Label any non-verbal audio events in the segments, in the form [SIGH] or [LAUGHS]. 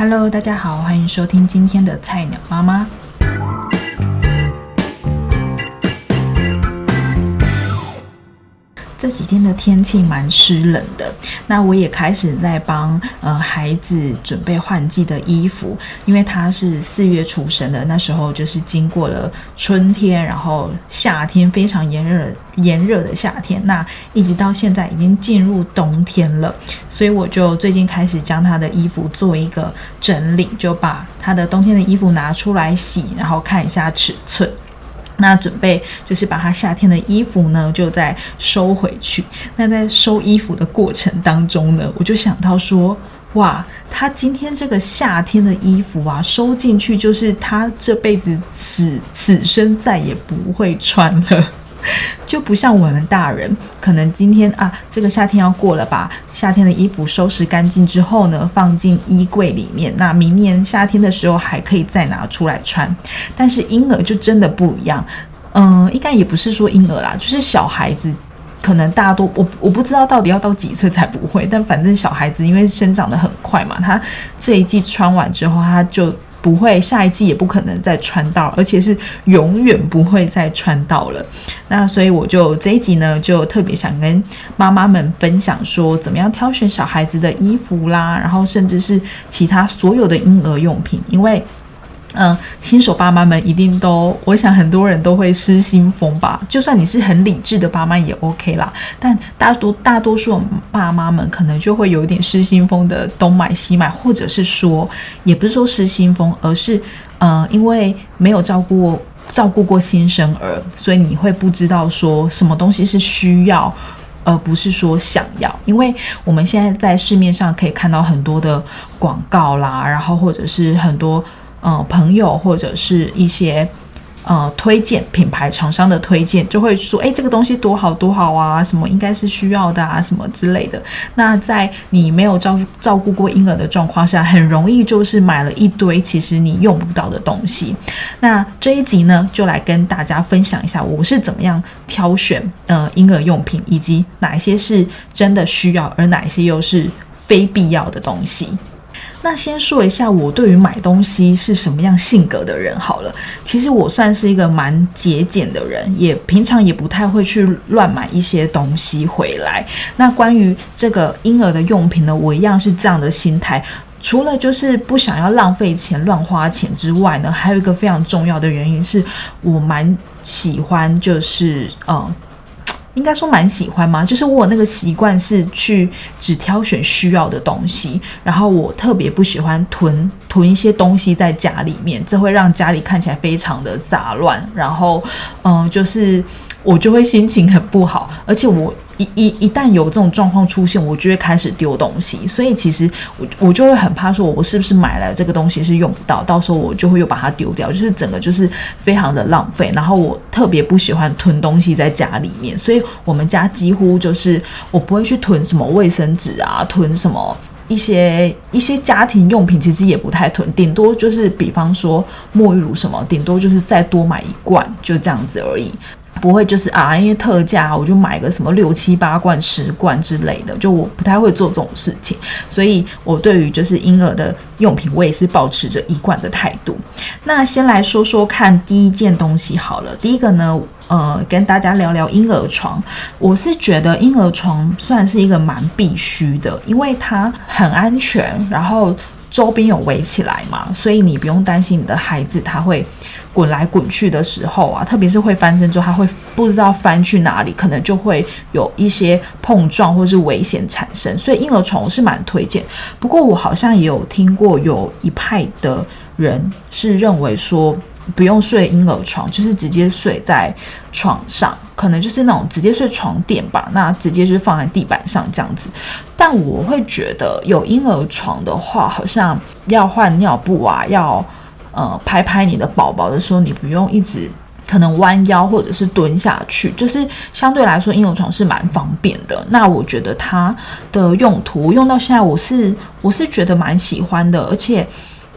Hello，大家好，欢迎收听今天的菜鸟妈妈。这几天的天气蛮湿冷的，那我也开始在帮呃孩子准备换季的衣服，因为他是四月出生的，那时候就是经过了春天，然后夏天非常炎热炎热的夏天，那一直到现在已经进入冬天了，所以我就最近开始将他的衣服做一个整理，就把他的冬天的衣服拿出来洗，然后看一下尺寸。那准备就是把他夏天的衣服呢，就再收回去。那在收衣服的过程当中呢，我就想到说，哇，他今天这个夏天的衣服啊，收进去就是他这辈子此此生再也不会穿了。[LAUGHS] 就不像我们大人，可能今天啊，这个夏天要过了吧，夏天的衣服收拾干净之后呢，放进衣柜里面，那明年夏天的时候还可以再拿出来穿。但是婴儿就真的不一样，嗯，应该也不是说婴儿啦，就是小孩子，可能大多我我不知道到底要到几岁才不会，但反正小孩子因为生长得很快嘛，他这一季穿完之后，他就。不会，下一季也不可能再穿到，而且是永远不会再穿到了。那所以我就这一集呢，就特别想跟妈妈们分享说，怎么样挑选小孩子的衣服啦，然后甚至是其他所有的婴儿用品，因为。嗯，新手爸妈们一定都，我想很多人都会失心疯吧。就算你是很理智的爸妈也 OK 啦，但大多大多数爸妈们可能就会有一点失心疯的东买西买，或者是说，也不是说失心疯，而是嗯，因为没有照顾照顾过新生儿，所以你会不知道说什么东西是需要，而不是说想要。因为我们现在在市面上可以看到很多的广告啦，然后或者是很多。呃，朋友或者是一些呃推荐品牌厂商的推荐，就会说，哎，这个东西多好多好啊，什么应该是需要的啊，什么之类的。那在你没有照照顾过婴儿的状况下，很容易就是买了一堆其实你用不到的东西。那这一集呢，就来跟大家分享一下我是怎么样挑选呃婴儿用品，以及哪一些是真的需要，而哪一些又是非必要的东西。那先说一下我对于买东西是什么样性格的人好了。其实我算是一个蛮节俭的人，也平常也不太会去乱买一些东西回来。那关于这个婴儿的用品呢，我一样是这样的心态。除了就是不想要浪费钱、乱花钱之外呢，还有一个非常重要的原因是我蛮喜欢，就是嗯。应该说蛮喜欢吗？就是我那个习惯是去只挑选需要的东西，然后我特别不喜欢囤囤一些东西在家里面，这会让家里看起来非常的杂乱，然后嗯，就是我就会心情很不好，而且我。一一一旦有这种状况出现，我就会开始丢东西，所以其实我我就会很怕说，我是不是买来这个东西是用不到，到时候我就会又把它丢掉，就是整个就是非常的浪费。然后我特别不喜欢囤东西在家里面，所以我们家几乎就是我不会去囤什么卫生纸啊，囤什么一些一些家庭用品，其实也不太囤，顶多就是比方说沐浴乳什么，顶多就是再多买一罐，就这样子而已。不会就是啊，因为特价我就买个什么六七八罐、十罐之类的，就我不太会做这种事情，所以我对于就是婴儿的用品，我也是保持着一贯的态度。那先来说说看第一件东西好了，第一个呢，呃，跟大家聊聊婴儿床。我是觉得婴儿床算是一个蛮必须的，因为它很安全，然后周边有围起来嘛，所以你不用担心你的孩子他会。滚来滚去的时候啊，特别是会翻身之后，他会不知道翻去哪里，可能就会有一些碰撞或是危险产生。所以婴儿床我是蛮推荐。不过我好像也有听过有一派的人是认为说不用睡婴儿床，就是直接睡在床上，可能就是那种直接睡床垫吧。那直接是放在地板上这样子。但我会觉得有婴儿床的话，好像要换尿布啊，要。呃，拍拍你的宝宝的时候，你不用一直可能弯腰或者是蹲下去，就是相对来说婴儿床是蛮方便的。那我觉得它的用途用到现在，我是我是觉得蛮喜欢的。而且，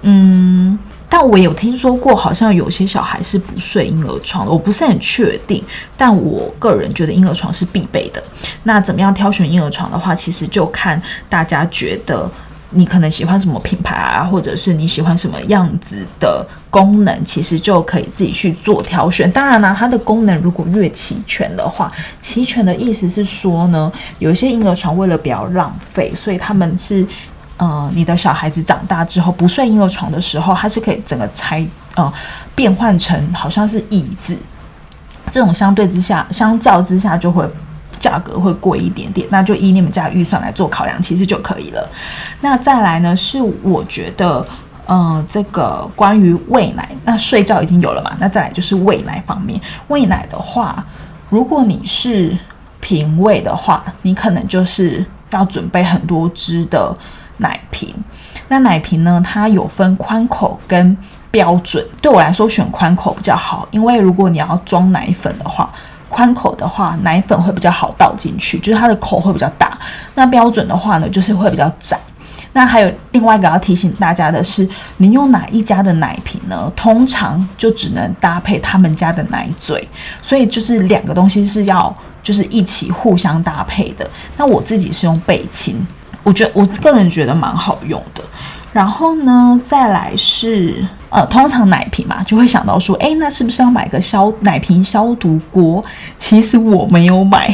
嗯，但我有听说过，好像有些小孩是不睡婴儿床的，我不是很确定。但我个人觉得婴儿床是必备的。那怎么样挑选婴儿床的话，其实就看大家觉得。你可能喜欢什么品牌啊，或者是你喜欢什么样子的功能，其实就可以自己去做挑选。当然啦，它的功能如果越齐全的话，齐全的意思是说呢，有一些婴儿床为了不要浪费，所以他们是，呃，你的小孩子长大之后不睡婴儿床的时候，它是可以整个拆，呃，变换成好像是椅子，这种相对之下，相较之下就会。价格会贵一点点，那就以你们家预算来做考量，其实就可以了。那再来呢，是我觉得，嗯，这个关于喂奶，那睡觉已经有了嘛，那再来就是喂奶方面。喂奶的话，如果你是平喂的话，你可能就是要准备很多支的奶瓶。那奶瓶呢，它有分宽口跟标准。对我来说，选宽口比较好，因为如果你要装奶粉的话。宽口的话，奶粉会比较好倒进去，就是它的口会比较大。那标准的话呢，就是会比较窄。那还有另外一个要提醒大家的是，你用哪一家的奶瓶呢？通常就只能搭配他们家的奶嘴，所以就是两个东西是要就是一起互相搭配的。那我自己是用贝亲，我觉得我个人觉得蛮好用的。然后呢，再来是呃，通常奶瓶嘛，就会想到说，哎，那是不是要买个消奶瓶消毒锅？其实我没有买。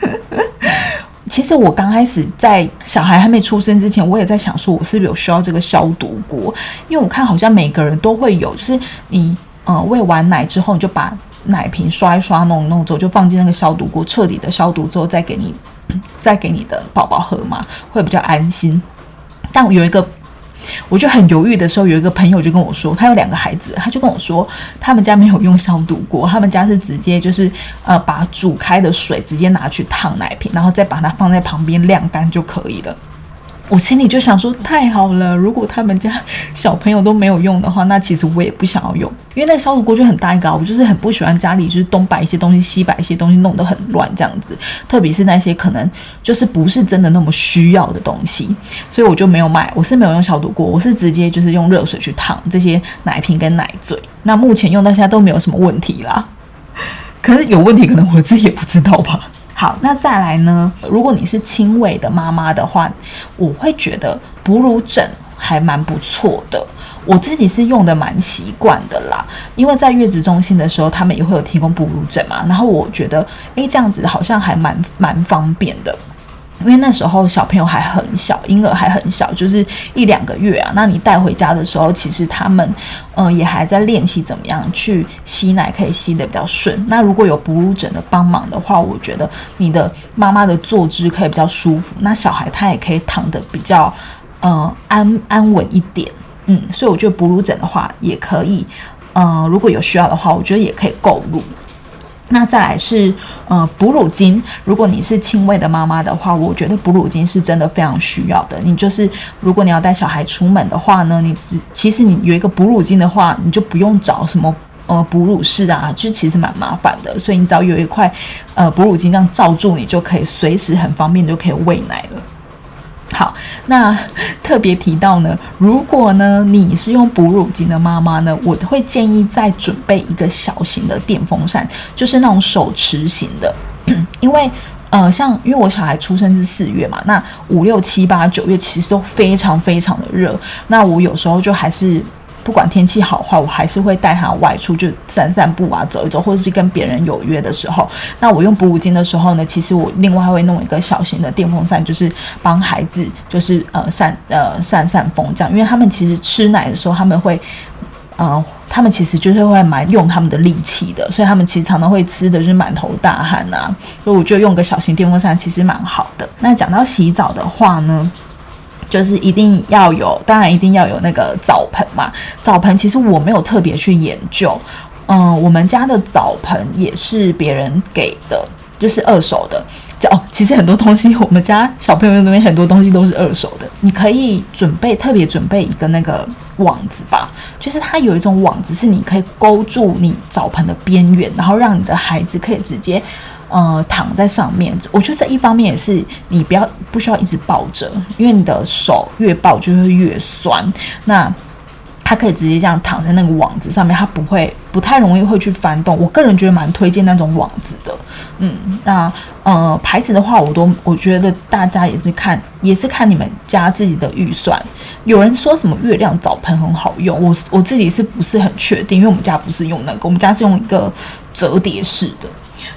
[LAUGHS] 其实我刚开始在小孩还没出生之前，我也在想说，我是不是有需要这个消毒锅？因为我看好像每个人都会有，就是你呃喂完奶之后，你就把奶瓶刷一刷、弄弄之后，就放进那个消毒锅，彻底的消毒之后，再给你再给你的宝宝喝嘛，会比较安心。但有一个。我就很犹豫的时候，有一个朋友就跟我说，他有两个孩子，他就跟我说，他们家没有用消毒锅，他们家是直接就是呃把煮开的水直接拿去烫奶瓶，然后再把它放在旁边晾干就可以了。我心里就想说，太好了！如果他们家小朋友都没有用的话，那其实我也不想要用，因为那个消毒锅就很大一个，我就是很不喜欢家里就是东摆一些东西，西摆一些东西，弄得很乱这样子。特别是那些可能就是不是真的那么需要的东西，所以我就没有买。我是没有用消毒锅，我是直接就是用热水去烫这些奶瓶跟奶嘴。那目前用到现在都没有什么问题啦。可是有问题，可能我自己也不知道吧。好，那再来呢？如果你是轻微的妈妈的话，我会觉得哺乳枕还蛮不错的。我自己是用的蛮习惯的啦，因为在月子中心的时候，他们也会有提供哺乳枕嘛。然后我觉得，诶，这样子好像还蛮蛮方便的。因为那时候小朋友还很小，婴儿还很小，就是一两个月啊。那你带回家的时候，其实他们，嗯，也还在练习怎么样去吸奶，可以吸得比较顺。那如果有哺乳枕的帮忙的话，我觉得你的妈妈的坐姿可以比较舒服，那小孩他也可以躺得比较，嗯，安安稳一点。嗯，所以我觉得哺乳枕的话也可以，嗯，如果有需要的话，我觉得也可以购入。那再来是呃哺乳巾，如果你是轻微的妈妈的话，我觉得哺乳巾是真的非常需要的。你就是如果你要带小孩出门的话呢，你只其实你有一个哺乳巾的话，你就不用找什么呃哺乳室啊，就其实蛮麻烦的。所以你只要有一块呃哺乳巾这样罩住，你就可以随时很方便就可以喂奶了。好，那特别提到呢，如果呢你是用哺乳巾的妈妈呢，我会建议再准备一个小型的电风扇，就是那种手持型的，[CLEARS THROAT] 因为呃，像因为我小孩出生是四月嘛，那五六七八九月其实都非常非常的热，那我有时候就还是。不管天气好坏，我还是会带他外出，就散散步啊，走一走，或者是跟别人有约的时候。那我用哺乳巾的时候呢，其实我另外会弄一个小型的电风扇，就是帮孩子，就是呃扇呃扇扇风这样。因为他们其实吃奶的时候，他们会呃，他们其实就是会蛮用他们的力气的，所以他们其实常常会吃的就是满头大汗呐。所以我就用个小型电风扇其实蛮好的。那讲到洗澡的话呢？就是一定要有，当然一定要有那个澡盆嘛。澡盆其实我没有特别去研究，嗯，我们家的澡盆也是别人给的，就是二手的。哦，其实很多东西我们家小朋友那边很多东西都是二手的。你可以准备特别准备一个那个网子吧，就是它有一种网子是你可以勾住你澡盆的边缘，然后让你的孩子可以直接。呃，躺在上面，我觉得这一方面也是你不要不需要一直抱着，因为你的手越抱就会越酸。那它可以直接这样躺在那个网子上面，它不会不太容易会去翻动。我个人觉得蛮推荐那种网子的，嗯，那呃牌子的话，我都我觉得大家也是看也是看你们家自己的预算。有人说什么月亮澡盆很好用，我我自己是不是很确定？因为我们家不是用那个，我们家是用一个折叠式的。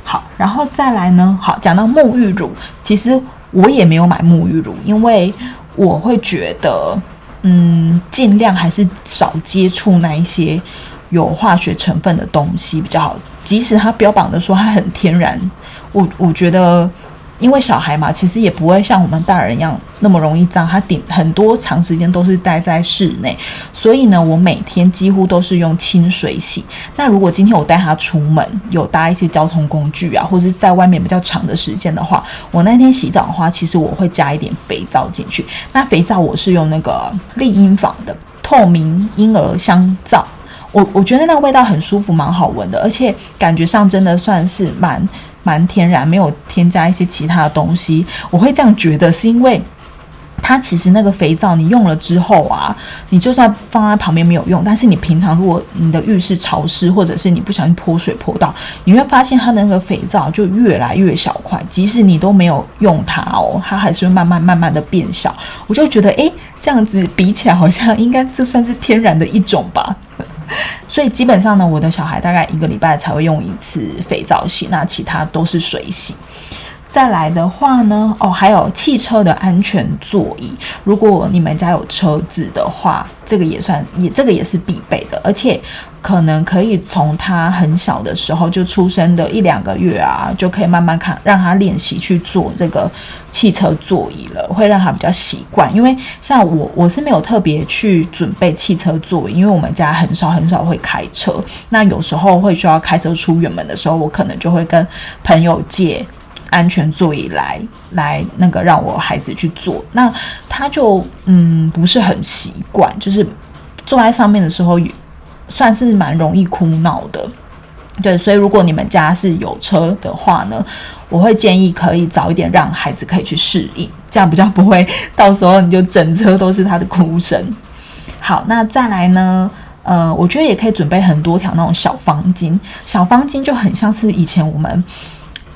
好，然后再来呢，好讲到沐浴乳，其实我也没有买沐浴乳，因为我会觉得。嗯，尽量还是少接触那一些有化学成分的东西比较好。即使它标榜的说它很天然，我我觉得。因为小孩嘛，其实也不会像我们大人一样那么容易脏。他顶很多长时间都是待在室内，所以呢，我每天几乎都是用清水洗。那如果今天我带他出门，有搭一些交通工具啊，或者是在外面比较长的时间的话，我那天洗澡的话，其实我会加一点肥皂进去。那肥皂我是用那个丽婴坊的透明婴儿香皂，我我觉得那味道很舒服，蛮好闻的，而且感觉上真的算是蛮。蛮天然，没有添加一些其他的东西。我会这样觉得，是因为它其实那个肥皂你用了之后啊，你就算放在旁边没有用，但是你平常如果你的浴室潮湿，或者是你不小心泼水泼到，你会发现它的那个肥皂就越来越小块，即使你都没有用它哦，它还是会慢慢慢慢的变小。我就觉得，诶，这样子比起来，好像应该这算是天然的一种吧。[LAUGHS] 所以基本上呢，我的小孩大概一个礼拜才会用一次肥皂洗，那其他都是水洗。再来的话呢，哦，还有汽车的安全座椅，如果你们家有车子的话，这个也算也这个也是必备的，而且。可能可以从他很小的时候就出生的一两个月啊，就可以慢慢看让他练习去做这个汽车座椅了，会让他比较习惯。因为像我，我是没有特别去准备汽车座椅，因为我们家很少很少会开车。那有时候会需要开车出远门的时候，我可能就会跟朋友借安全座椅来来那个让我孩子去坐。那他就嗯不是很习惯，就是坐在上面的时候。算是蛮容易哭闹的，对，所以如果你们家是有车的话呢，我会建议可以早一点让孩子可以去适应，这样比较不会到时候你就整车都是他的哭声。好，那再来呢，呃，我觉得也可以准备很多条那种小方巾，小方巾就很像是以前我们。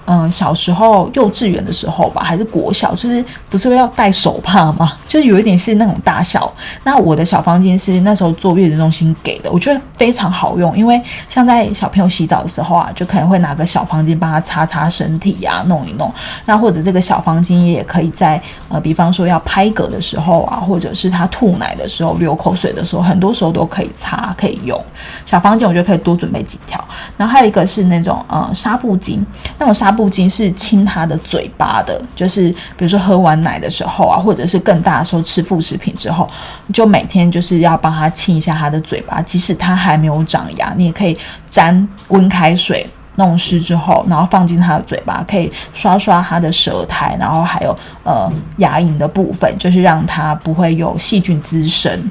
嗯，小时候幼稚园的时候吧，还是国小，就是不是要戴手帕吗？[LAUGHS] 就是有一点是那种大小。那我的小房间是那时候坐月子中心给的，我觉得非常好用，因为像在小朋友洗澡的时候啊，就可能会拿个小方巾帮他擦擦身体呀，弄一弄。那或者这个小方巾也可以在呃，比方说要拍嗝的时候啊，或者是他吐奶的时候、流口水的时候，很多时候都可以擦，可以用小方巾。我觉得可以多准备几条。然后还有一个是那种呃纱布巾，那种纱布。不仅是亲他的嘴巴的，就是比如说喝完奶的时候啊，或者是更大的时候吃副食品之后，就每天就是要帮他亲一下他的嘴巴。即使他还没有长牙，你也可以沾温开水弄湿之后，然后放进他的嘴巴，可以刷刷他的舌苔，然后还有呃牙龈的部分，就是让他不会有细菌滋生。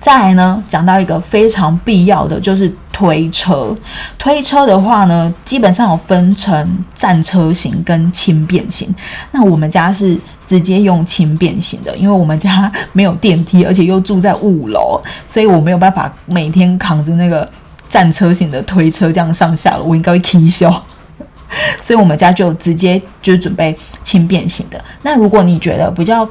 再来呢，讲到一个非常必要的，就是推车。推车的话呢，基本上有分成战车型跟轻便型。那我们家是直接用轻便型的，因为我们家没有电梯，而且又住在五楼，所以我没有办法每天扛着那个战车型的推车这样上下了，我应该会踢笑。所以我们家就直接就准备轻便型的。那如果你觉得比较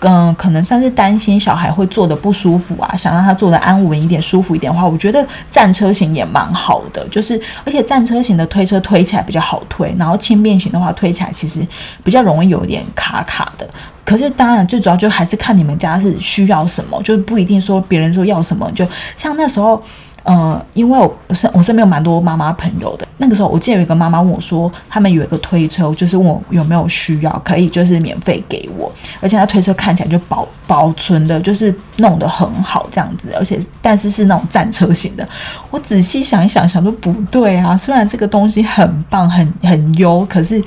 嗯，可能算是担心小孩会坐的不舒服啊，想让他坐的安稳一点、舒服一点的话，我觉得战车型也蛮好的。就是而且战车型的推车推起来比较好推，然后轻便型的话推起来其实比较容易有点卡卡的。可是当然最主要就还是看你们家是需要什么，就不一定说别人说要什么，就像那时候。嗯，因为我身我身边有蛮多妈妈朋友的。那个时候，我记得有一个妈妈问我说，他们有一个推车，就是问我有没有需要，可以就是免费给我。而且那推车看起来就保保存的，就是弄得很好这样子。而且但是是那种战车型的。我仔细想一想，想说不对啊，虽然这个东西很棒，很很优，可是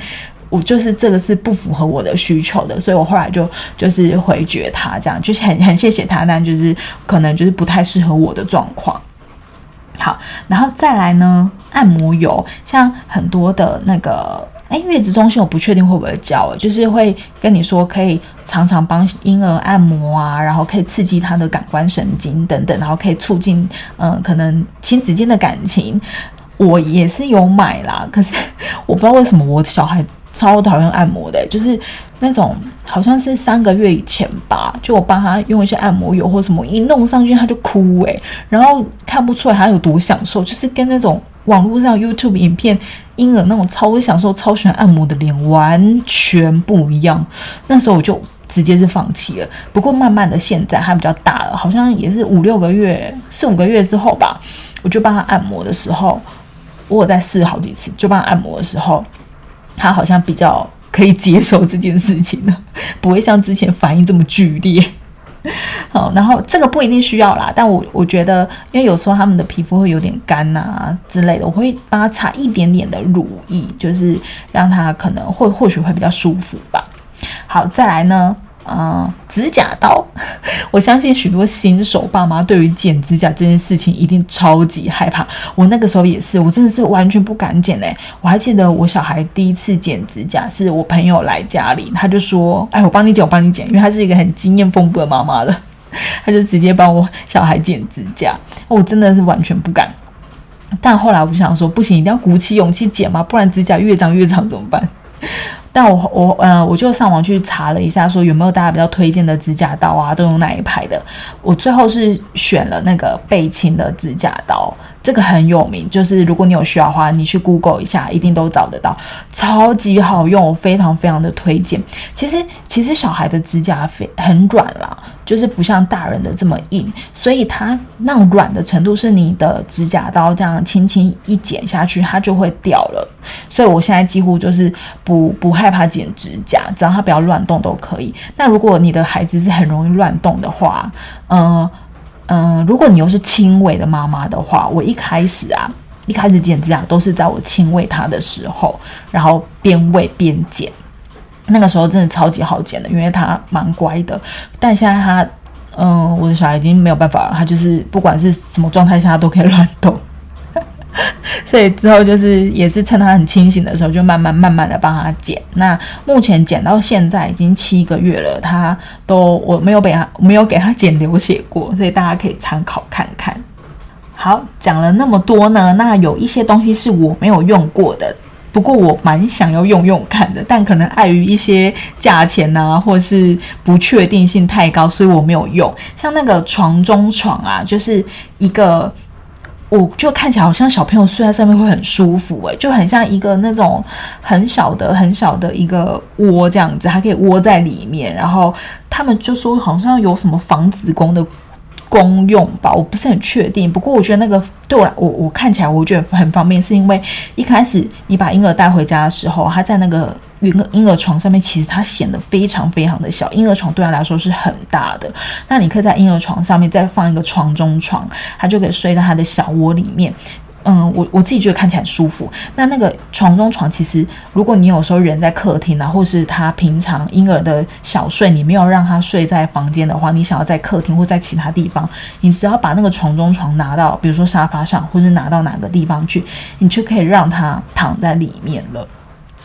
我就是这个是不符合我的需求的，所以我后来就就是回绝他，这样就是很很谢谢他，但就是可能就是不太适合我的状况。好，然后再来呢，按摩油，像很多的那个哎，月子中心我不确定会不会教，就是会跟你说可以常常帮婴儿按摩啊，然后可以刺激他的感官神经等等，然后可以促进嗯可能亲子间的感情。我也是有买啦，可是我不知道为什么我的小孩超讨厌按摩的，就是那种好像是三个月以前吧，就我帮他用一些按摩油或什么，一弄上去他就哭诶，然后看不出来他有多享受，就是跟那种网络上 YouTube 影片婴儿那种超享受、超喜欢按摩的脸完全不一样。那时候我就直接是放弃了。不过慢慢的现在他比较大了，好像也是五六个月、四五个月之后吧，我就帮他按摩的时候。我在试好几次，就帮他按摩的时候，他好像比较可以接受这件事情了，[LAUGHS] 不会像之前反应这么剧烈。[LAUGHS] 好，然后这个不一定需要啦，但我我觉得，因为有时候他们的皮肤会有点干呐之类的，我会帮他擦一点点的乳液，就是让他可能会或许会比较舒服吧。好，再来呢。啊，指甲刀，[LAUGHS] 我相信许多新手爸妈对于剪指甲这件事情一定超级害怕。我那个时候也是，我真的是完全不敢剪嘞。我还记得我小孩第一次剪指甲，是我朋友来家里，他就说：“哎，我帮你剪，我帮你剪。”因为他是一个很经验丰富的妈妈了，[LAUGHS] 他就直接帮我小孩剪指甲。我真的是完全不敢。但后来我就想说，不行，一定要鼓起勇气剪嘛，不然指甲越长越长怎么办？但我我呃，我就上网去查了一下，说有没有大家比较推荐的指甲刀啊，都用哪一排的？我最后是选了那个贝亲的指甲刀。这个很有名，就是如果你有需要的话，你去 Google 一下，一定都找得到，超级好用，我非常非常的推荐。其实其实小孩的指甲非很软啦，就是不像大人的这么硬，所以它那种软的程度是你的指甲刀这样轻轻一剪下去，它就会掉了。所以我现在几乎就是不不害怕剪指甲，只要它不要乱动都可以。那如果你的孩子是很容易乱动的话，嗯。嗯，如果你又是亲喂的妈妈的话，我一开始啊，一开始剪指甲都是在我亲喂他的时候，然后边喂边剪，那个时候真的超级好剪的，因为他蛮乖的。但现在他，嗯，我的小孩已经没有办法了，他就是不管是什么状态下都可以乱动。所以之后就是也是趁他很清醒的时候，就慢慢慢慢的帮他剪。那目前剪到现在已经七个月了，他都我没有给他没有给他剪流血过，所以大家可以参考看看。好，讲了那么多呢，那有一些东西是我没有用过的，不过我蛮想要用用看的，但可能碍于一些价钱呐，或是不确定性太高，所以我没有用。像那个床中床啊，就是一个。我就看起来好像小朋友睡在上面会很舒服诶，就很像一个那种很小的、很小的一个窝这样子，还可以窝在里面。然后他们就说好像有什么防子宫的功用吧，我不是很确定。不过我觉得那个对我来我我看起来我觉得很方便，是因为一开始你把婴儿带回家的时候，他在那个。婴儿婴儿床上面其实它显得非常非常的小，婴儿床对他来说是很大的。那你可以在婴儿床上面再放一个床中床，他就可以睡在他的小窝里面。嗯，我我自己觉得看起来很舒服。那那个床中床其实，如果你有时候人在客厅啊，或是他平常婴儿的小睡，你没有让他睡在房间的话，你想要在客厅或在其他地方，你只要把那个床中床拿到，比如说沙发上，或者拿到哪个地方去，你就可以让他躺在里面了。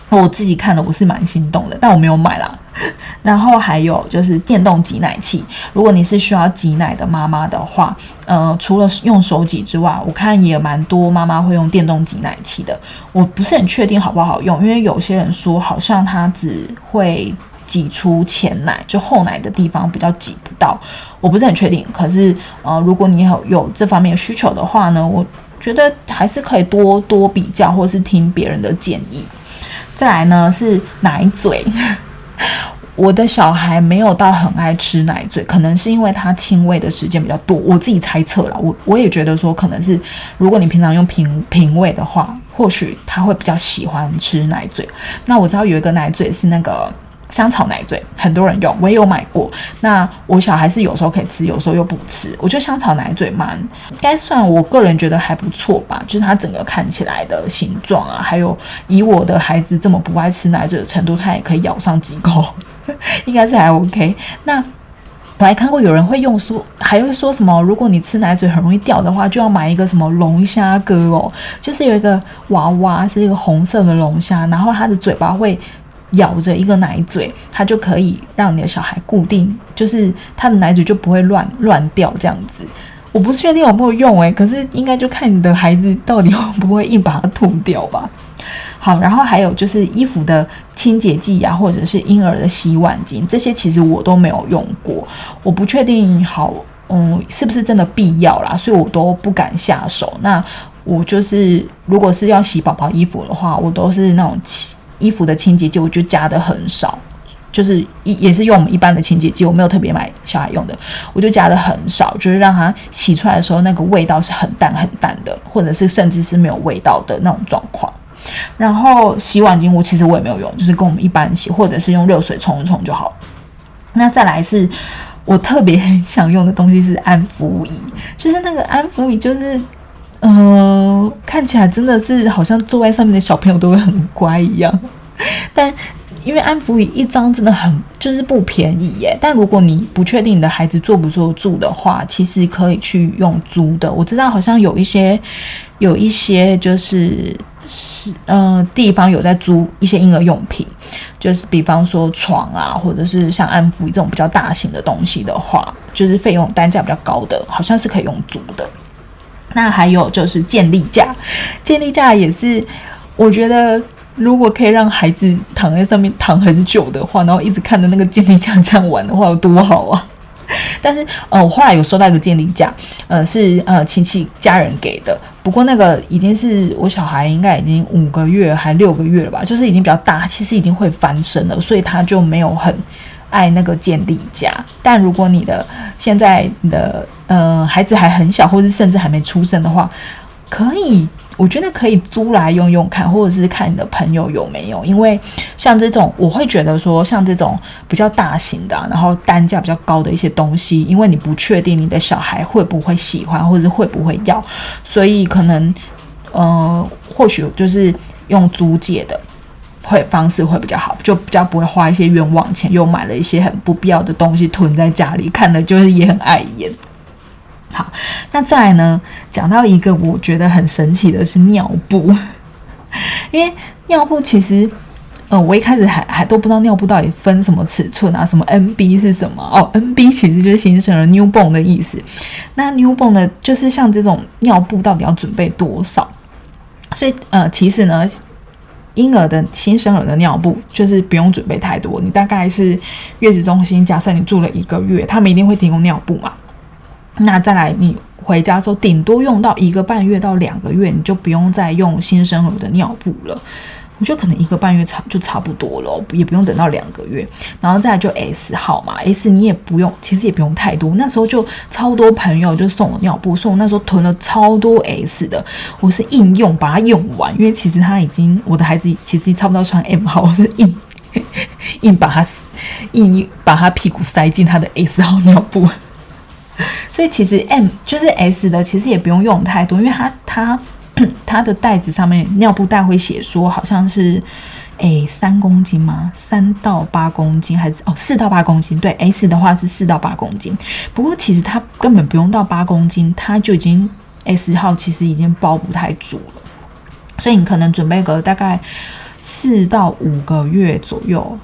我自己看了，我是蛮心动的，但我没有买啦。[LAUGHS] 然后还有就是电动挤奶器，如果你是需要挤奶的妈妈的话，呃，除了用手挤之外，我看也蛮多妈妈会用电动挤奶器的。我不是很确定好不好用，因为有些人说好像它只会挤出前奶，就后奶的地方比较挤不到。我不是很确定，可是呃，如果你有有这方面需求的话呢，我觉得还是可以多多比较，或是听别人的建议。再来呢是奶嘴，[LAUGHS] 我的小孩没有到很爱吃奶嘴，可能是因为他亲喂的时间比较多，我自己猜测了，我我也觉得说可能是如果你平常用瓶瓶喂的话，或许他会比较喜欢吃奶嘴。那我知道有一个奶嘴是那个。香草奶嘴很多人用，我也有买过。那我小孩是有时候可以吃，有时候又不吃。我觉得香草奶嘴蛮该算我个人觉得还不错吧，就是它整个看起来的形状啊，还有以我的孩子这么不爱吃奶嘴的程度，他也可以咬上几口，[LAUGHS] 应该是还 OK。那我还看过有人会用说，还会说什么，如果你吃奶嘴很容易掉的话，就要买一个什么龙虾哥哦，就是有一个娃娃是一个红色的龙虾，然后它的嘴巴会咬着一个奶嘴，它就可以让你的小孩固定，就是它的奶嘴就不会乱乱掉这样子。我不确定有没有用诶，可是应该就看你的孩子到底会不会硬把它吐掉吧。好，然后还有就是衣服的清洁剂呀，或者是婴儿的洗碗巾，这些其实我都没有用过，我不确定好，嗯，是不是真的必要啦，所以我都不敢下手。那我就是如果是要洗宝宝衣服的话，我都是那种衣服的清洁剂，我就加的很少，就是也也是用我们一般的清洁剂，我没有特别买小孩用的，我就加的很少，就是让它洗出来的时候那个味道是很淡很淡的，或者是甚至是没有味道的那种状况。然后洗碗巾，我其实我也没有用，就是跟我们一般洗，或者是用热水冲一冲就好。那再来是我特别想用的东西是安抚仪，就是那个安抚仪，就是嗯，看起来真的是好像坐在上面的小朋友都会很乖一样，[LAUGHS] 但。因为安抚椅一张真的很就是不便宜耶，但如果你不确定你的孩子坐不坐住的话，其实可以去用租的。我知道好像有一些有一些就是是嗯地方有在租一些婴儿用品，就是比方说床啊，或者是像安抚椅这种比较大型的东西的话，就是费用单价比较高的，好像是可以用租的。那还有就是建立架，建立架也是我觉得。如果可以让孩子躺在上面躺很久的话，然后一直看着那个健力架这样玩的话，有多好啊！[LAUGHS] 但是，呃，我后来有收到一个健力架，呃，是呃亲戚家人给的。不过那个已经是我小孩应该已经五个月还六个月了吧，就是已经比较大，其实已经会翻身了，所以他就没有很爱那个健力架。但如果你的现在你的呃孩子还很小，或者甚至还没出生的话，可以。我觉得可以租来用用看，或者是看你的朋友有没有。因为像这种，我会觉得说，像这种比较大型的，然后单价比较高的一些东西，因为你不确定你的小孩会不会喜欢，或者是会不会要，所以可能，呃，或许就是用租借的会方式会比较好，就比较不会花一些冤枉钱，又买了一些很不必要的东西囤在家里，看的就是也很碍眼。好，那再来呢？讲到一个我觉得很神奇的是尿布，[LAUGHS] 因为尿布其实，呃，我一开始还还都不知道尿布到底分什么尺寸啊，什么 NB 是什么哦，NB 其实就是新生儿 newborn 的意思。那 newborn 呢，就是像这种尿布到底要准备多少？所以呃，其实呢，婴儿的新生儿的尿布就是不用准备太多，你大概是月子中心，假设你住了一个月，他们一定会提供尿布嘛。那再来，你回家之后，顶多用到一个半月到两个月，你就不用再用新生儿的尿布了。我觉得可能一个半月差就差不多了，也不用等到两个月。然后再来就 S 号嘛，S 你也不用，其实也不用太多。那时候就超多朋友就送我尿布，送我那时候囤了超多 S 的，我是硬用把它用完，因为其实他已经我的孩子其实差不多穿 M 号，我是硬 [LAUGHS] 硬把它硬把他屁股塞进他的 S 号尿布。[LAUGHS] 所以其实 M 就是 S 的，其实也不用用太多，因为它它 [CLEARS THROAT] 它的袋子上面尿布袋会写说好像是诶三公斤吗？三到八公斤还是哦四到八公斤？对，S 的话是四到八公斤。不过其实它根本不用到八公斤，它就已经 S 号其实已经包不太住了。所以你可能准备个大概四到五个月左右。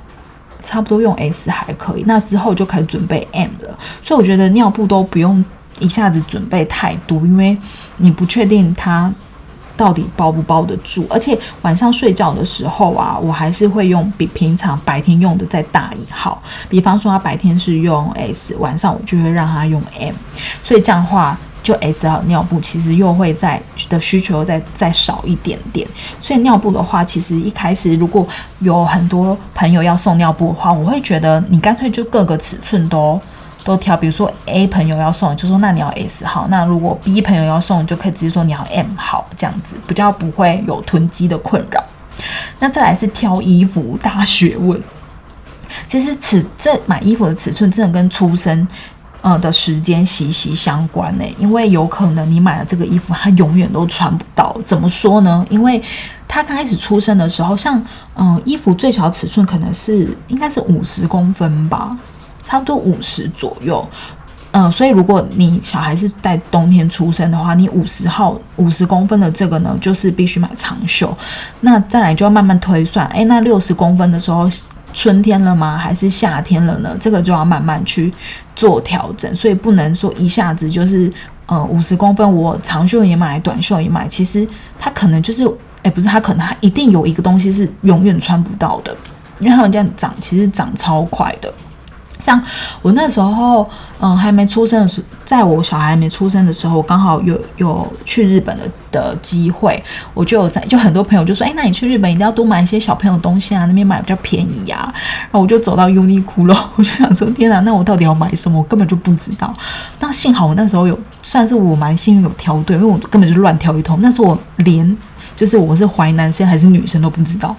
差不多用 S 还可以，那之后就可以准备 M 了。所以我觉得尿布都不用一下子准备太多，因为你不确定它到底包不包得住。而且晚上睡觉的时候啊，我还是会用比平常白天用的再大一号。比方说他白天是用 S，晚上我就会让他用 M。所以这样话。就 S 号尿布其实又会在的需求再再少一点点，所以尿布的话，其实一开始如果有很多朋友要送尿布的话，我会觉得你干脆就各个尺寸都都挑，比如说 A 朋友要送，就说那你要 S 号，那如果 B 朋友要送，就可以直接说你要 M 号，这样子比较不会有囤积的困扰。那再来是挑衣服大学问，其实尺这买衣服的尺寸真的跟出生。呃的时间息息相关呢，因为有可能你买了这个衣服，它永远都穿不到。怎么说呢？因为它刚开始出生的时候，像嗯衣服最小尺寸可能是应该是五十公分吧，差不多五十左右。嗯，所以如果你小孩是在冬天出生的话，你五十号五十公分的这个呢，就是必须买长袖。那再来就要慢慢推算，诶，那六十公分的时候，春天了吗？还是夏天了呢？这个就要慢慢去做调整。所以不能说一下子就是，呃，五十公分我长袖也买，短袖也买。其实它可能就是，诶，不是，它可能它一定有一个东西是永远穿不到的，因为他们这样长，其实长超快的。像我那时候，嗯，还没出生的时，在我小孩还没出生的时候，刚好有有去日本的的机会，我就有在，就很多朋友就说，哎，那你去日本一定要多买一些小朋友东西啊，那边买比较便宜呀。然后我就走到优衣库了，我就想说，天哪，那我到底要买什么？我根本就不知道。那幸好我那时候有，算是我蛮幸运有挑对，因为我根本就乱挑一通。那时候我连就是我是怀男生还是女生都不知道，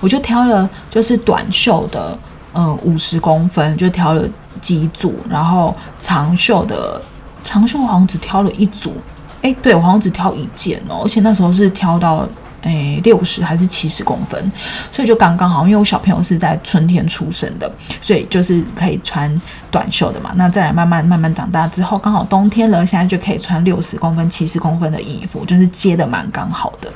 我就挑了就是短袖的。嗯，五十公分就挑了几组，然后长袖的长袖好像只挑了一组，哎，对我好像只挑一件哦，而且那时候是挑到哎六十还是七十公分，所以就刚刚好，因为我小朋友是在春天出生的，所以就是可以穿短袖的嘛。那再来慢慢慢慢长大之后，刚好冬天了，现在就可以穿六十公分、七十公分的衣服，就是接的蛮刚好的。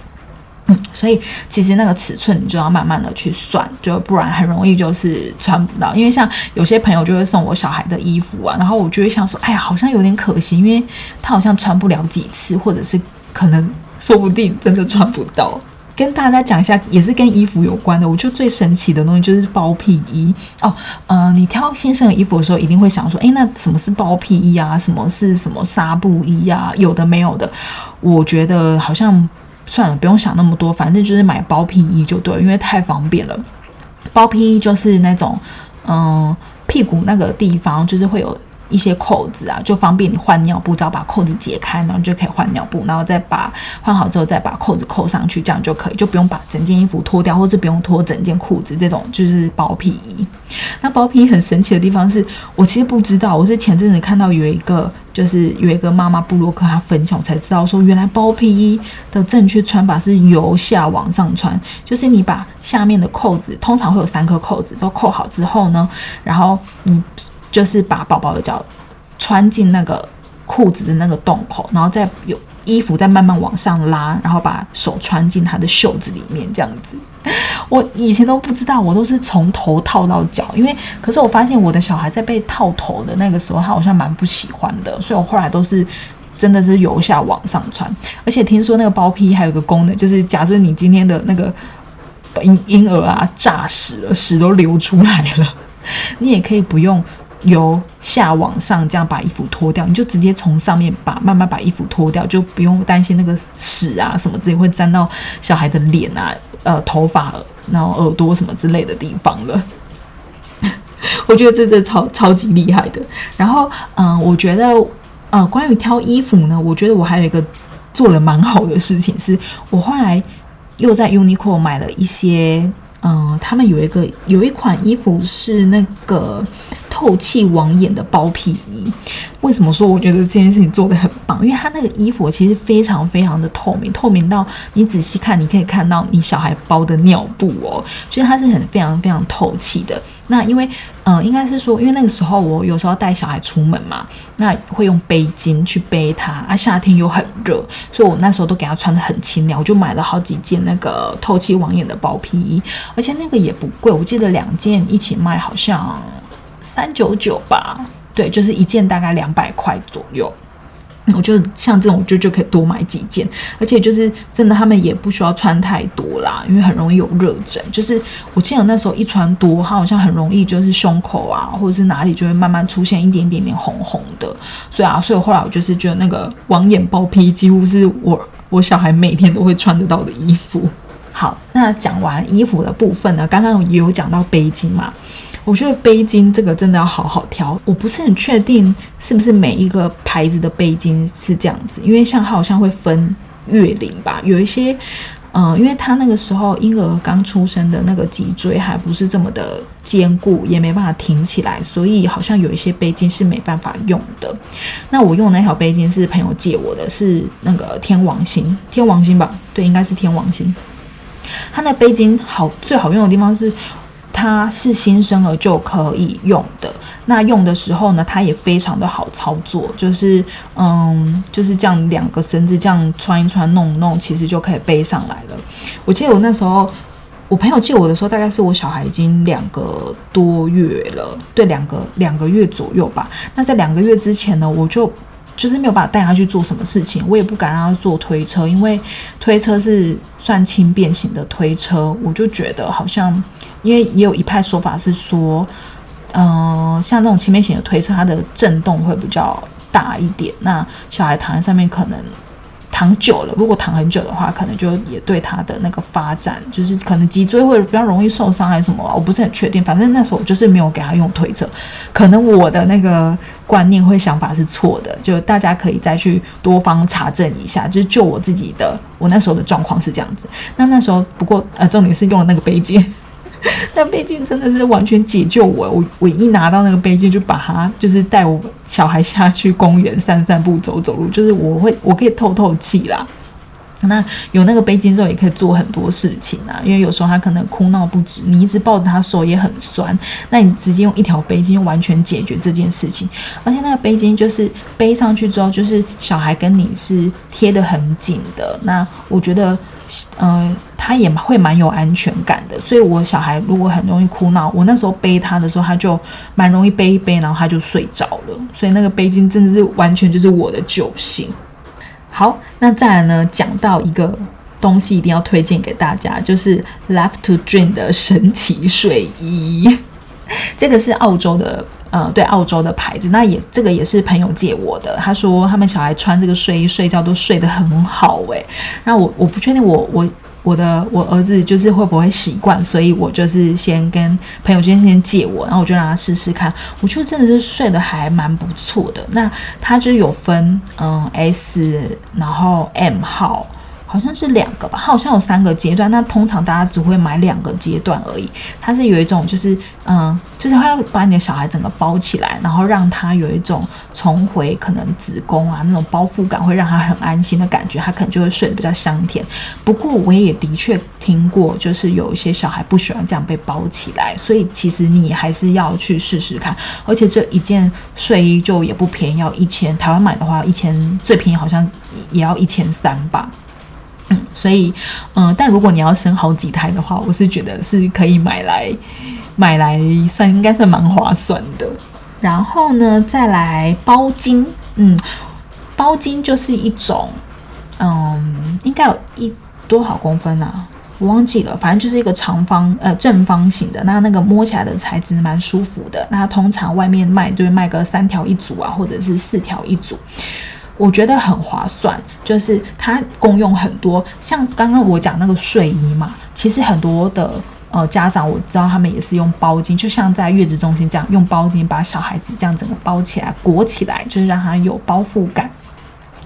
所以其实那个尺寸你就要慢慢的去算，就不然很容易就是穿不到。因为像有些朋友就会送我小孩的衣服啊，然后我就会想说，哎呀，好像有点可惜，因为他好像穿不了几次，或者是可能说不定真的穿不到。[LAUGHS] 跟大家讲一下，也是跟衣服有关的。我觉得最神奇的东西就是包屁衣哦。呃，你挑新生的衣服的时候，一定会想说，哎，那什么是包屁衣啊？什么是什么纱布衣啊？有的没有的，我觉得好像。算了，不用想那么多，反正就是买包屁衣就对，因为太方便了。包屁衣就是那种，嗯，屁股那个地方就是会有。一些扣子啊，就方便你换尿布，只要把扣子解开，然后就可以换尿布，然后再把换好之后再把扣子扣上去，这样就可以，就不用把整件衣服脱掉，或者不用脱整件裤子。这种就是包皮衣。那包皮衣很神奇的地方是，我其实不知道，我是前阵子看到有一个，就是有一个妈妈布洛克她分享，我才知道说，原来包皮衣的正确穿法是由下往上穿，就是你把下面的扣子，通常会有三颗扣子都扣好之后呢，然后你。就是把宝宝的脚穿进那个裤子的那个洞口，然后再有衣服再慢慢往上拉，然后把手穿进他的袖子里面，这样子。[LAUGHS] 我以前都不知道，我都是从头套到脚，因为可是我发现我的小孩在被套头的那个时候，他好像蛮不喜欢的，所以我后来都是真的是由下往上穿。而且听说那个包皮还有个功能，就是假设你今天的那个婴婴儿啊炸屎了，屎都流出来了，[LAUGHS] 你也可以不用。由下往上这样把衣服脱掉，你就直接从上面把慢慢把衣服脱掉，就不用担心那个屎啊什么之类会沾到小孩的脸啊、呃头发、然后耳朵什么之类的地方了。我觉得真的超超级厉害的。然后，嗯，我觉得，呃，关于挑衣服呢，我觉得我还有一个做的蛮好的事情，是我后来又在 Uniqlo 买了一些，嗯，他们有一个有一款衣服是那个。透气网眼的包皮衣，为什么说我觉得这件事情做的很棒？因为它那个衣服其实非常非常的透明，透明到你仔细看，你可以看到你小孩包的尿布哦，所以它是很非常非常透气的。那因为，嗯，应该是说，因为那个时候我有时候带小孩出门嘛，那会用背巾去背他啊，夏天又很热，所以我那时候都给他穿的很清凉，我就买了好几件那个透气网眼的包皮衣，而且那个也不贵，我记得两件一起卖好像。三九九吧，对，就是一件大概两百块左右。我就像这种，就就可以多买几件，而且就是真的，他们也不需要穿太多啦，因为很容易有热疹。就是我记得那时候一穿多，它好像很容易就是胸口啊，或者是哪里就会慢慢出现一点点点红红的。所以啊，所以我后来我就是觉得那个网眼包皮几乎是我我小孩每天都会穿得到的衣服。好，那讲完衣服的部分呢，刚刚也有讲到背巾嘛。我觉得背巾这个真的要好好挑，我不是很确定是不是每一个牌子的背巾是这样子，因为像它好像会分月龄吧，有一些，嗯，因为他那个时候婴儿刚出生的那个脊椎还不是这么的坚固，也没办法挺起来，所以好像有一些背巾是没办法用的。那我用那条背巾是朋友借我的，是那个天王星，天王星吧？对，应该是天王星。它那背巾好最好用的地方是。它是新生儿就可以用的。那用的时候呢，它也非常的好操作，就是嗯，就是这样两个绳子这样穿一穿弄一弄，其实就可以背上来了。我记得我那时候。我朋友借我的时候，大概是我小孩已经两个多月了，对，两个两个月左右吧。那在两个月之前呢，我就就是没有办法带他去做什么事情，我也不敢让他坐推车，因为推车是算轻便型的推车，我就觉得好像，因为也有一派说法是说，嗯，像这种轻便型的推车，它的震动会比较大一点，那小孩躺在上面可能。躺久了，如果躺很久的话，可能就也对他的那个发展，就是可能脊椎会比较容易受伤还是什么，我不是很确定。反正那时候我就是没有给他用推车，可能我的那个观念会想法是错的，就大家可以再去多方查证一下。就是就我自己的，我那时候的状况是这样子。那那时候不过呃，重点是用了那个背巾。那背巾真的是完全解救我，我我一拿到那个背巾，就把它就是带我小孩下去公园散散步、走走路，就是我会我可以透透气啦。那有那个背巾之后，也可以做很多事情啊，因为有时候他可能哭闹不止，你一直抱着他手也很酸，那你直接用一条背巾就完全解决这件事情。而且那个背巾就是背上去之后，就是小孩跟你是贴得很紧的。那我觉得。嗯，他也会蛮有安全感的，所以我小孩如果很容易哭闹，我那时候背他的时候，他就蛮容易背一背，然后他就睡着了。所以那个背巾真的是完全就是我的救星。好，那再来呢，讲到一个东西一定要推荐给大家，就是 Left to Dream 的神奇睡衣，这个是澳洲的。呃，对，澳洲的牌子，那也这个也是朋友借我的。他说他们小孩穿这个睡衣睡觉都睡得很好诶。那我我不确定我我我的我儿子就是会不会习惯，所以我就是先跟朋友先先借我，然后我就让他试试看。我觉得真的是睡得还蛮不错的。那它就有分嗯 S，然后 M 号。好像是两个吧，它好像有三个阶段。那通常大家只会买两个阶段而已。它是有一种，就是嗯，就是它要把你的小孩整个包起来，然后让他有一种重回可能子宫啊那种包覆感，会让他很安心的感觉，他可能就会睡得比较香甜。不过我也的确听过，就是有一些小孩不喜欢这样被包起来，所以其实你还是要去试试看。而且这一件睡衣就也不便宜，要一千，台湾买的话一千，最便宜好像也要一千三吧。所以，嗯，但如果你要生好几胎的话，我是觉得是可以买来买来算应该算蛮划算的。然后呢，再来包金，嗯，包金就是一种，嗯，应该有一多少公分啊？我忘记了，反正就是一个长方呃正方形的，那那个摸起来的材质蛮舒服的。那通常外面卖就会卖个三条一组啊，或者是四条一组。我觉得很划算，就是它共用很多。像刚刚我讲那个睡衣嘛，其实很多的呃家长我知道他们也是用包巾，就像在月子中心这样用包巾把小孩子这样整个包起来裹起来，就是让他有包覆感。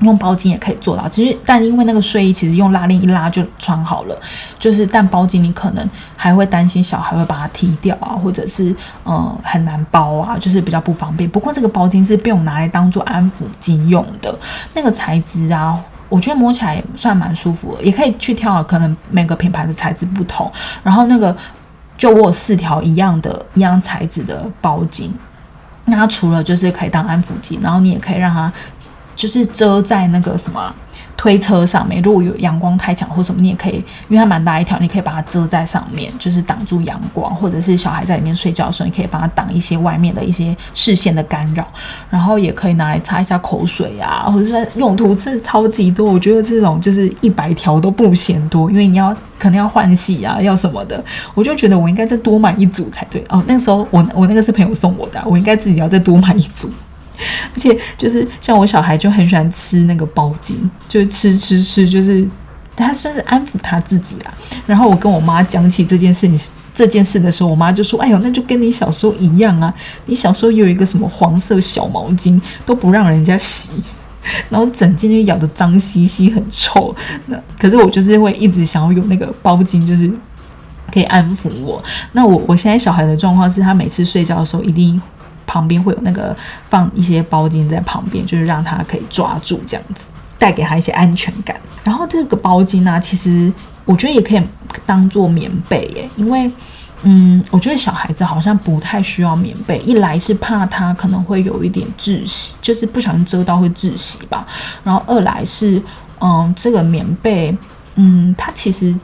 用包巾也可以做到，其实但因为那个睡衣其实用拉链一拉就穿好了，就是但包巾你可能还会担心小孩会把它踢掉啊，或者是嗯很难包啊，就是比较不方便。不过这个包巾是被我拿来当做安抚巾用的，那个材质啊，我觉得摸起来算蛮舒服，的，也可以去挑，可能每个品牌的材质不同。然后那个就我有四条一样的一样材质的包巾，那它除了就是可以当安抚巾，然后你也可以让它。就是遮在那个什么推车上面，如果有阳光太强或什么，你也可以，因为它蛮大一条，你可以把它遮在上面，就是挡住阳光，或者是小孩在里面睡觉的时候，你可以帮他挡一些外面的一些视线的干扰，然后也可以拿来擦一下口水啊，或者是用途真的超级多。我觉得这种就是一百条都不嫌多，因为你要可能要换洗啊，要什么的，我就觉得我应该再多买一组才对哦。那时候我我那个是朋友送我的，我应该自己要再多买一组。[LAUGHS] 而且就是像我小孩就很喜欢吃那个包巾，就吃吃吃，就是他算是安抚他自己啦。然后我跟我妈讲起这件事情这件事的时候，我妈就说：“哎呦，那就跟你小时候一样啊！你小时候有一个什么黄色小毛巾都不让人家洗，然后整件就咬得脏兮兮，很臭。那可是我就是会一直想要有那个包巾，就是可以安抚我。那我我现在小孩的状况是他每次睡觉的时候一定。”旁边会有那个放一些包巾在旁边，就是让他可以抓住这样子，带给他一些安全感。然后这个包巾呢，其实我觉得也可以当做棉被耶，因为嗯，我觉得小孩子好像不太需要棉被，一来是怕他可能会有一点窒息，就是不小心遮到会窒息吧。然后二来是，嗯，这个棉被，嗯，它其实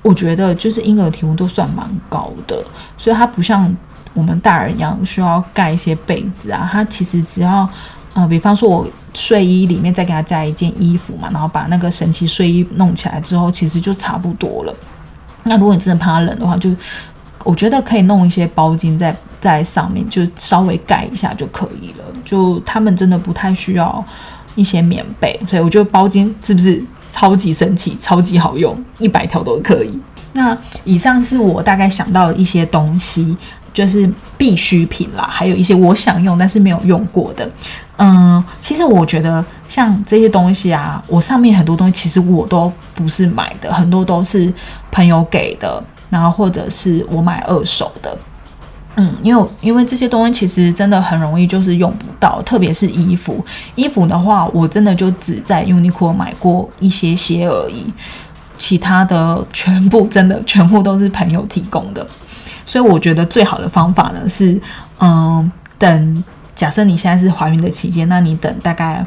我觉得就是婴儿体温都算蛮高的，所以它不像我们大人一样需要盖一些被子啊。它其实只要，呃，比方说我睡衣里面再给他加一件衣服嘛，然后把那个神奇睡衣弄起来之后，其实就差不多了。那如果你真的怕他冷的话，就我觉得可以弄一些包巾在在上面，就稍微盖一下就可以了。就他们真的不太需要一些棉被，所以我觉得包巾是不是超级神奇、超级好用，一百条都可以。那以上是我大概想到的一些东西，就是必需品啦，还有一些我想用但是没有用过的。嗯，其实我觉得像这些东西啊，我上面很多东西其实我都不是买的，很多都是朋友给的。然后或者是我买二手的，嗯，因为因为这些东西其实真的很容易就是用不到，特别是衣服。衣服的话，我真的就只在 Uniqlo 买过一些些而已，其他的全部真的全部都是朋友提供的。所以我觉得最好的方法呢是，嗯，等假设你现在是怀孕的期间，那你等大概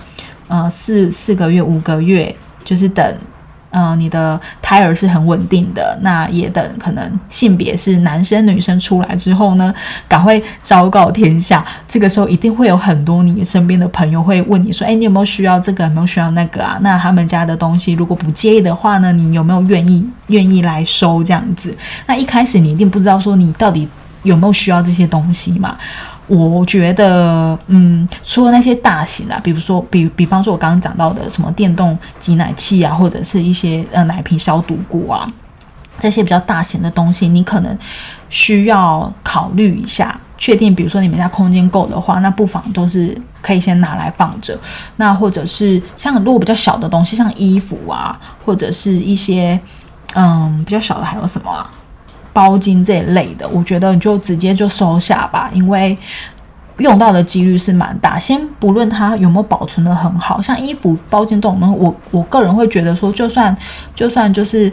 呃四四个月五个月，就是等。嗯，你的胎儿是很稳定的，那也等可能性别是男生女生出来之后呢，赶快昭告天下。这个时候一定会有很多你身边的朋友会问你说：“哎，你有没有需要这个？有没有需要那个啊？”那他们家的东西如果不介意的话呢，你有没有愿意愿意来收这样子？那一开始你一定不知道说你到底有没有需要这些东西嘛？我觉得，嗯，除了那些大型的，比如说，比比方说，我刚刚讲到的什么电动挤奶器啊，或者是一些呃奶瓶消毒锅啊，这些比较大型的东西，你可能需要考虑一下，确定，比如说你们家空间够的话，那不妨都是可以先拿来放着。那或者是像如果比较小的东西，像衣服啊，或者是一些嗯比较小的，还有什么啊？包金这一类的，我觉得你就直接就收下吧，因为用到的几率是蛮大。先不论它有没有保存的很好，像衣服、包金这种东西，我我个人会觉得说，就算就算就是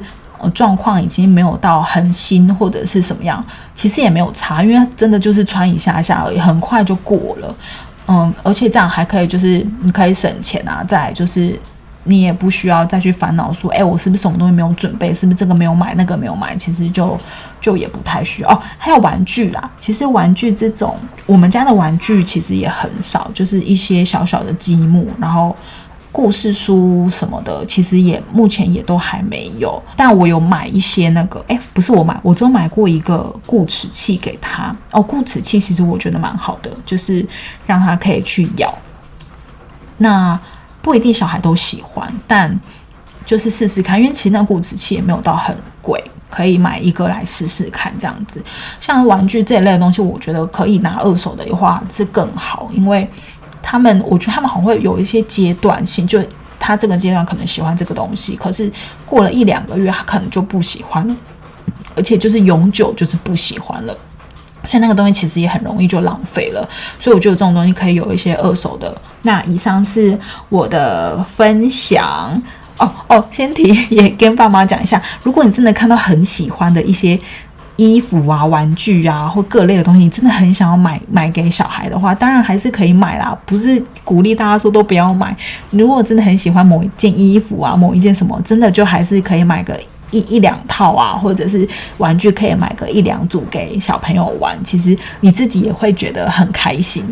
状况已经没有到很新或者是什么样，其实也没有差，因为真的就是穿一下下而已，很快就过了。嗯，而且这样还可以，就是你可以省钱啊，再就是。你也不需要再去烦恼说，哎，我是不是什么东西没有准备？是不是这个没有买，那个没有买？其实就就也不太需要哦。还有玩具啦，其实玩具这种，我们家的玩具其实也很少，就是一些小小的积木，然后故事书什么的，其实也目前也都还没有。但我有买一些那个，哎，不是我买，我只有买过一个固齿器给他哦。固齿器其实我觉得蛮好的，就是让他可以去咬。那。不一定小孩都喜欢，但就是试试看，因为其实那固齿器也没有到很贵，可以买一个来试试看这样子。像玩具这一类的东西，我觉得可以拿二手的话是更好，因为他们我觉得他们好像会有一些阶段性，就他这个阶段可能喜欢这个东西，可是过了一两个月，他可能就不喜欢了，而且就是永久就是不喜欢了。所以那个东西其实也很容易就浪费了，所以我觉得这种东西可以有一些二手的。那以上是我的分享哦哦，先提 [LAUGHS] 也跟爸妈讲一下，如果你真的看到很喜欢的一些衣服啊、玩具啊或各类的东西，你真的很想要买买给小孩的话，当然还是可以买啦，不是鼓励大家说都不要买。如果真的很喜欢某一件衣服啊、某一件什么，真的就还是可以买个。一一两套啊，或者是玩具可以买个一两组给小朋友玩，其实你自己也会觉得很开心，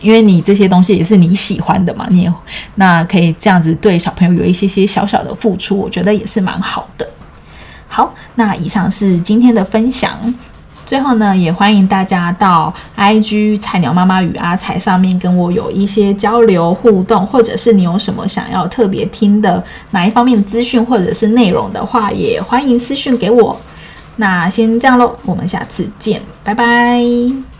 因为你这些东西也是你喜欢的嘛，你也那可以这样子对小朋友有一些些小小的付出，我觉得也是蛮好的。好，那以上是今天的分享。最后呢，也欢迎大家到 IG 菜鸟妈妈与阿才上面跟我有一些交流互动，或者是你有什么想要特别听的哪一方面的资讯或者是内容的话，也欢迎私讯给我。那先这样喽，我们下次见，拜拜。